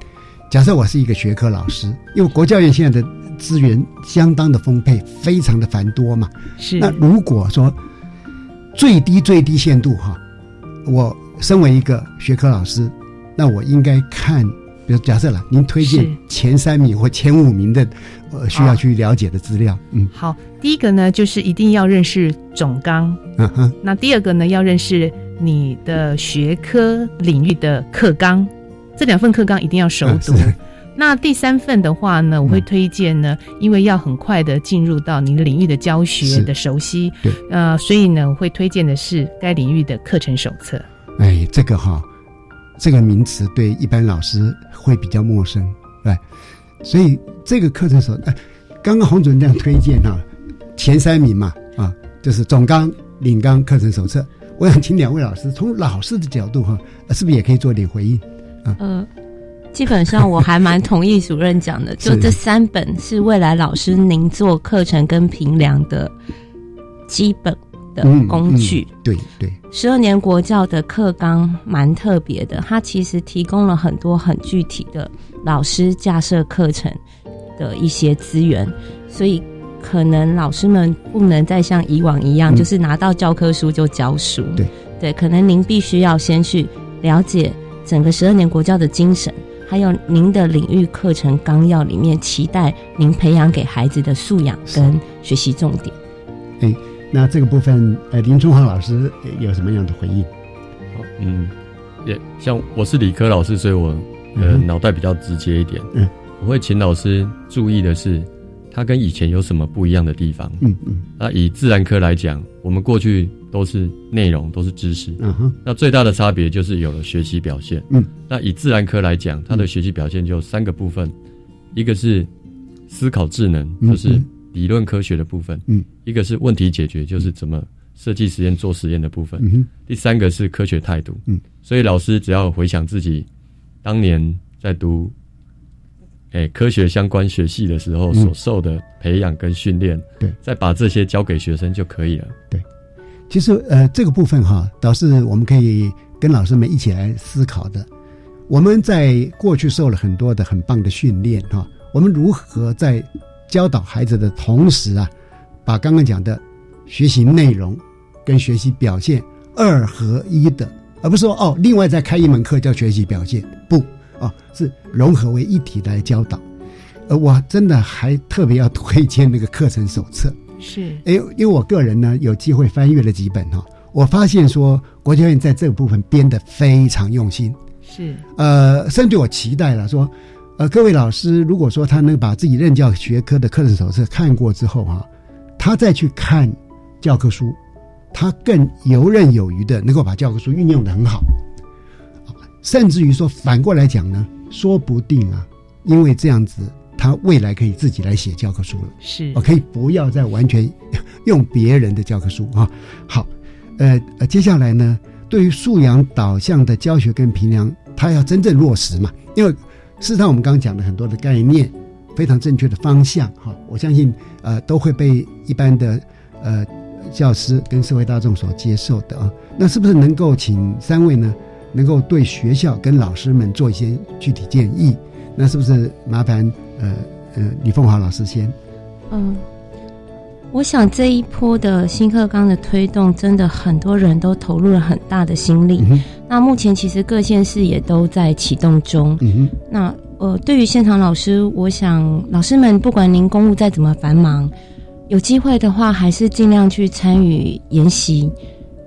假设我是一个学科老师，因为国教院现在的资源相当的丰沛，非常的繁多嘛。是。那如果说最低最低限度哈，我身为一个学科老师。那我应该看，比如假设了，您推荐前三名或前五名的，呃，需要去了解的资料。嗯，好，第一个呢，就是一定要认识总纲。嗯哼。那第二个呢，要认识你的学科领域的课纲，这两份课纲一定要熟读。那第三份的话呢，我会推荐呢，因为要很快的进入到你的领域的教学的熟悉，对，呃，所以呢，我会推荐的是该领域的课程手册。哎，这个哈。这个名词对一般老师会比较陌生，对，所以这个课程时候，哎，刚刚洪主任这样推荐哈，前三名嘛，啊，就是总纲、领纲、课程手册。我想请两位老师从老师的角度哈，是不是也可以做点回应？啊，呃，基本上我还蛮同意主任讲的，(laughs) 就这三本是未来老师您做课程跟评量的基本。的工具，对对，十二年国教的课纲蛮特别的，它其实提供了很多很具体的老师架设课程的一些资源，所以可能老师们不能再像以往一样，就是拿到教科书就教书，对。对，可能您必须要先去了解整个十二年国教的精神，还有您的领域课程纲要里面期待您培养给孩子的素养跟学习重点，哎。那这个部分，呃，林春华老师有什么样的回应？好，嗯，也像我是理科老师，所以我呃脑袋比较直接一点。嗯，我会请老师注意的是，他跟以前有什么不一样的地方。嗯嗯。那以自然科来讲，我们过去都是内容，都是知识。嗯哼。那最大的差别就是有了学习表现。嗯。那以自然科来讲，它的学习表现就三个部分，一个是思考智能，就是理论科学的部分。嗯。一个是问题解决，就是怎么设计实验、做实验的部分。第三个是科学态度。嗯。所以老师只要回想自己当年在读。哎，科学相关学系的时候所受的培养跟训练，对，再把这些交给学生就可以了。对，其实呃，这个部分哈，倒是我们可以跟老师们一起来思考的。我们在过去受了很多的很棒的训练哈，我们如何在教导孩子的同时啊，把刚刚讲的学习内容跟学习表现二合一的，而不是说哦，另外再开一门课叫学习表现，不。哦，是融合为一体来教导，呃，我真的还特别要推荐那个课程手册，是，哎，因为我个人呢有机会翻阅了几本哈，我发现说国家院在这个部分编的非常用心，是，呃，甚至我期待了说，呃，各位老师如果说他能把自己任教学科的课程手册看过之后啊，他再去看教科书，他更游刃有余的能够把教科书运用的很好。甚至于说反过来讲呢，说不定啊，因为这样子，他未来可以自己来写教科书了。是，我可以不要再完全用别人的教科书啊。好，呃呃，接下来呢，对于素养导向的教学跟评量，他要真正落实嘛？因为事实上我们刚刚讲的很多的概念，非常正确的方向哈，我相信呃都会被一般的呃教师跟社会大众所接受的啊。那是不是能够请三位呢？能够对学校跟老师们做一些具体建议，那是不是麻烦呃呃李凤华老师先？嗯，我想这一波的新课纲的推动，真的很多人都投入了很大的心力。那目前其实各县市也都在启动中。嗯那呃，对于现场老师，我想老师们不管您公务再怎么繁忙，有机会的话，还是尽量去参与研习。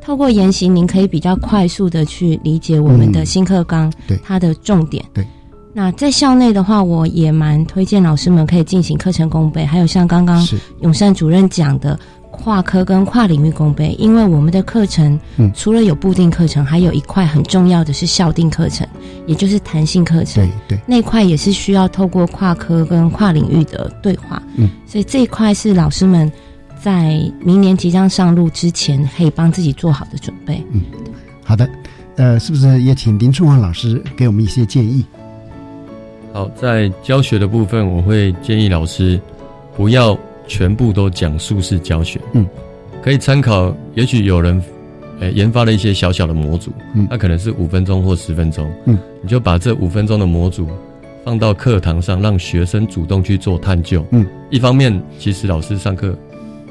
透过研习，您可以比较快速的去理解我们的新课纲，对它的重点。对，那在校内的话，我也蛮推荐老师们可以进行课程公备，还有像刚刚永善主任讲的跨科跟跨领域公备，因为我们的课程除了有固定课程，还有一块很重要的是校定课程，也就是弹性课程。对对，那块也是需要透过跨科跟跨领域的对话。嗯，所以这一块是老师们。在明年即将上路之前，可以帮自己做好的准备。嗯，好的，呃，是不是也请林春华老师给我们一些建议？好，在教学的部分，我会建议老师不要全部都讲述式教学。嗯，可以参考，也许有人诶研发了一些小小的模组，嗯，那可能是五分钟或十分钟，嗯，你就把这五分钟的模组放到课堂上，让学生主动去做探究。嗯，一方面，其实老师上课。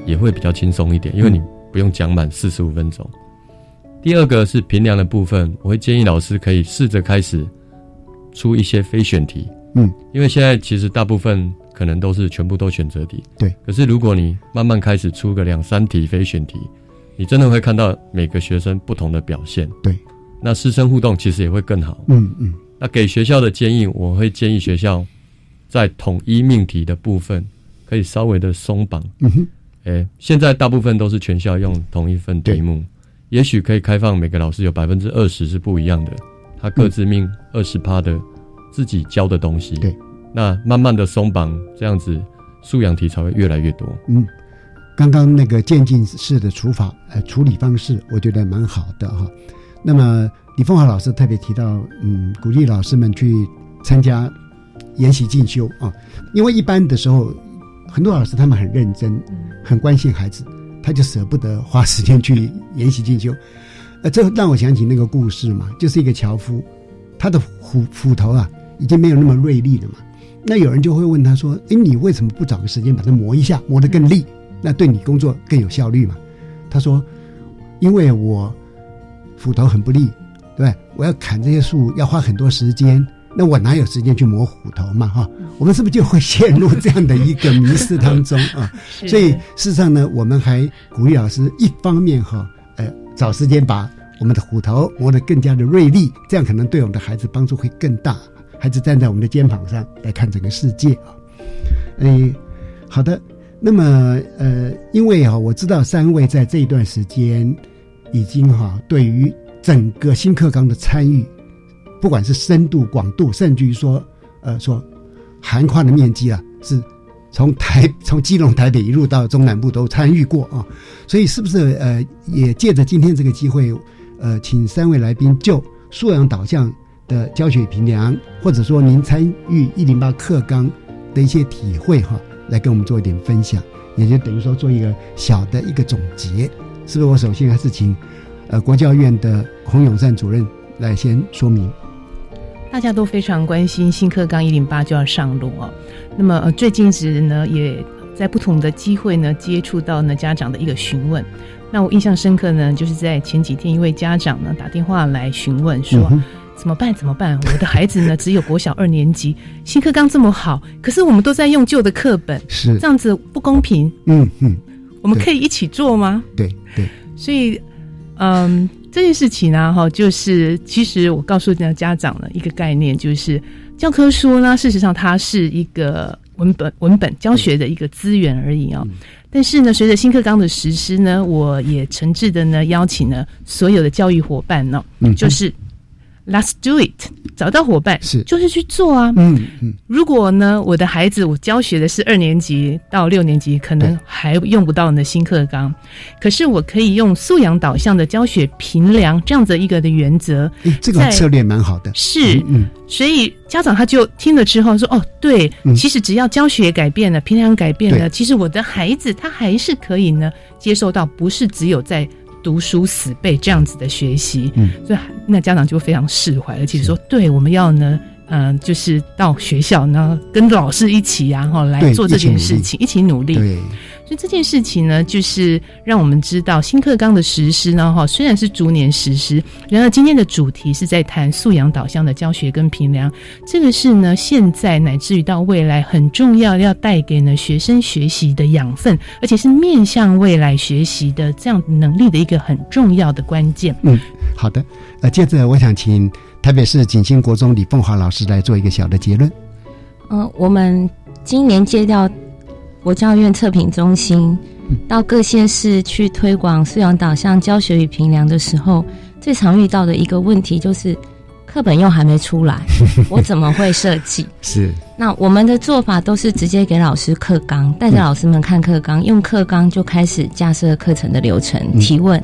也会比较轻松一点，因为你不用讲满四十五分钟。第二个是评量的部分，我会建议老师可以试着开始出一些非选题。嗯，因为现在其实大部分可能都是全部都选择题。对。可是如果你慢慢开始出个两三题非选题，你真的会看到每个学生不同的表现。对。那师生互动其实也会更好。嗯嗯。那给学校的建议，我会建议学校在统一命题的部分可以稍微的松绑。嗯哼。诶，现在大部分都是全校用同一份题目，也许可以开放每个老师有百分之二十是不一样的，他各自命二十趴的自己教的东西。对，那慢慢的松绑，这样子素养题才会越来越多。嗯，刚刚那个渐进式的处法呃处理方式，我觉得蛮好的哈。那么李凤华老师特别提到，嗯，鼓励老师们去参加研习进修啊，因为一般的时候。很多老师他们很认真，很关心孩子，他就舍不得花时间去研习进修。呃，这让我想起那个故事嘛，就是一个樵夫，他的斧斧头啊已经没有那么锐利了嘛。那有人就会问他说：“哎，你为什么不找个时间把它磨一下，磨得更利？那对你工作更有效率嘛？”他说：“因为我斧头很不利，对我要砍这些树要花很多时间。”那我哪有时间去磨斧头嘛？哈，我们是不是就会陷入这样的一个迷失当中 (laughs) 啊？所以事实上呢，我们还鼓励老师一方面哈，呃，找时间把我们的虎头磨得更加的锐利，这样可能对我们的孩子帮助会更大。孩子站在我们的肩膀上来看整个世界啊。哎，好的。那么呃，因为啊，我知道三位在这一段时间已经哈对于整个新课纲的参与，不管是深度、广度，甚至于说呃说涵跨的面积啊，是从台从基隆、台北一路到中南部都参与过啊。所以是不是呃也借着今天这个机会，呃，请三位来宾就素养导向的教学评量，或者说您参与一零八课纲的一些体会哈，来跟我们做一点分享。也就等于说做一个小的一个总结，是不是？我首先还是请呃国教院的洪永善主任来先说明。大家都非常关心新课纲一零八就要上路哦。那么最近时呢，也在不同的机会呢接触到呢家长的一个询问。那我印象深刻呢，就是在前几天一位家长呢打电话来询问说。怎么办？怎么办？我的孩子呢？只有国小二年级，新课纲这么好，可是我们都在用旧的课本，是这样子不公平。嗯嗯，我们可以一起做吗？对对。所以，嗯，这件事情呢，哈，就是其实我告诉家家长了一个概念，就是教科书呢，事实上它是一个文本文本教学的一个资源而已啊。但是呢，随着新课纲的实施呢，我也诚挚的呢邀请了所有的教育伙伴呢，就是。Let's do it，找到伙伴是就是去做啊。嗯嗯。如果呢，我的孩子我教学的是二年级到六年级，可能还用不到呢新课纲，可是我可以用素养导向的教学评量这样子一个的原则。这种策略蛮好的。是，嗯。所以家长他就听了之后说：“哦，对，其实只要教学改变了，评量改变了，其实我的孩子他还是可以呢接受到，不是只有在。”读书死背这样子的学习，嗯，所以那家长就非常释怀，而且说，对，我们要呢，嗯，就是到学校呢，跟老师一起然后来做这件事情，一起努力。对。所以这件事情呢，就是让我们知道新课纲的实施呢，哈，虽然是逐年实施，然而今天的主题是在谈素养导向的教学跟评量，这个是呢，现在乃至于到未来很重要，要带给呢学生学习的养分，而且是面向未来学习的这样能力的一个很重要的关键。嗯，好的，呃，接着我想请台北市景兴国中李凤华老师来做一个小的结论。嗯，我们今年接到。国教院测评中心到各县市去推广素养导向教学与评量的时候，最常遇到的一个问题就是课本又还没出来，(laughs) 我怎么会设计？是。那我们的做法都是直接给老师课纲，带着老师们看课纲，用课纲就开始架设课程的流程，提问，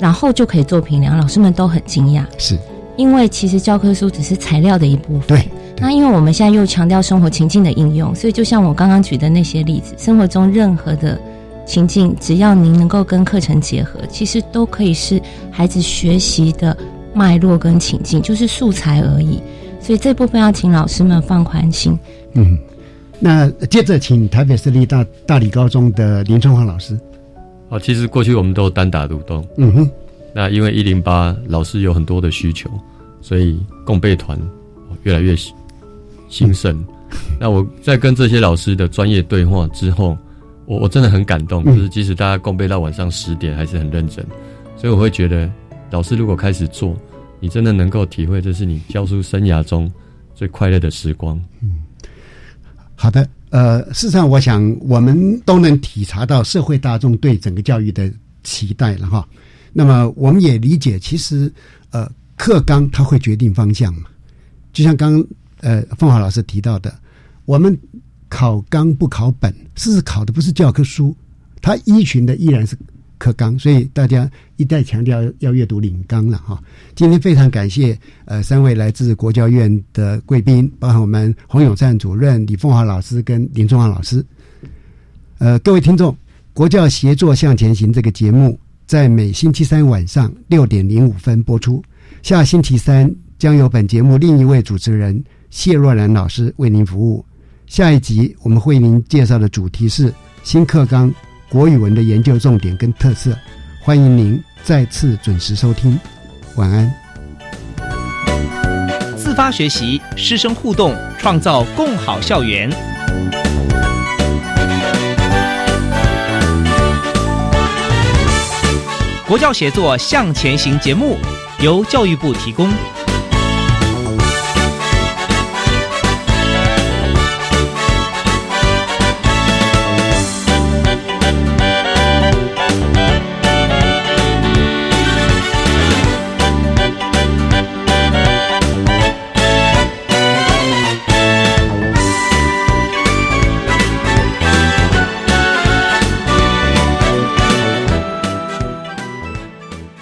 然后就可以做评量。老师们都很惊讶，是因为其实教科书只是材料的一部分。对。那因为我们现在又强调生活情境的应用，所以就像我刚刚举的那些例子，生活中任何的情境，只要您能够跟课程结合，其实都可以是孩子学习的脉络跟情境，就是素材而已。所以这部分要请老师们放宽心。嗯，那接着请台北市立大大理高中的林春华老师。哦，其实过去我们都单打独斗。嗯哼。那因为一零八老师有很多的需求，所以共备团越来越兴盛，(laughs) 那我在跟这些老师的专业对话之后，我我真的很感动，就是即使大家共备到晚上十点，还是很认真，所以我会觉得，老师如果开始做，你真的能够体会，这是你教书生涯中最快乐的时光。嗯，好的，呃，事实上，我想我们都能体察到社会大众对整个教育的期待了哈。那么，我们也理解，其实呃，课纲它会决定方向嘛，就像刚。呃，凤华老师提到的，我们考纲不考本，是考的不是教科书，它依循的依然是课纲，所以大家一再强调要阅读领纲了哈。今天非常感谢呃三位来自国教院的贵宾，包含我们洪永善主任、李凤华老师跟林中华老师。呃，各位听众，国教协作向前行这个节目在每星期三晚上六点零五分播出，下星期三将由本节目另一位主持人。谢若兰老师为您服务。下一集我们会为您介绍的主题是新课纲国语文的研究重点跟特色。欢迎您再次准时收听。晚安。自发学习，师生互动，创造共好校园。国教协作向前行节目由教育部提供。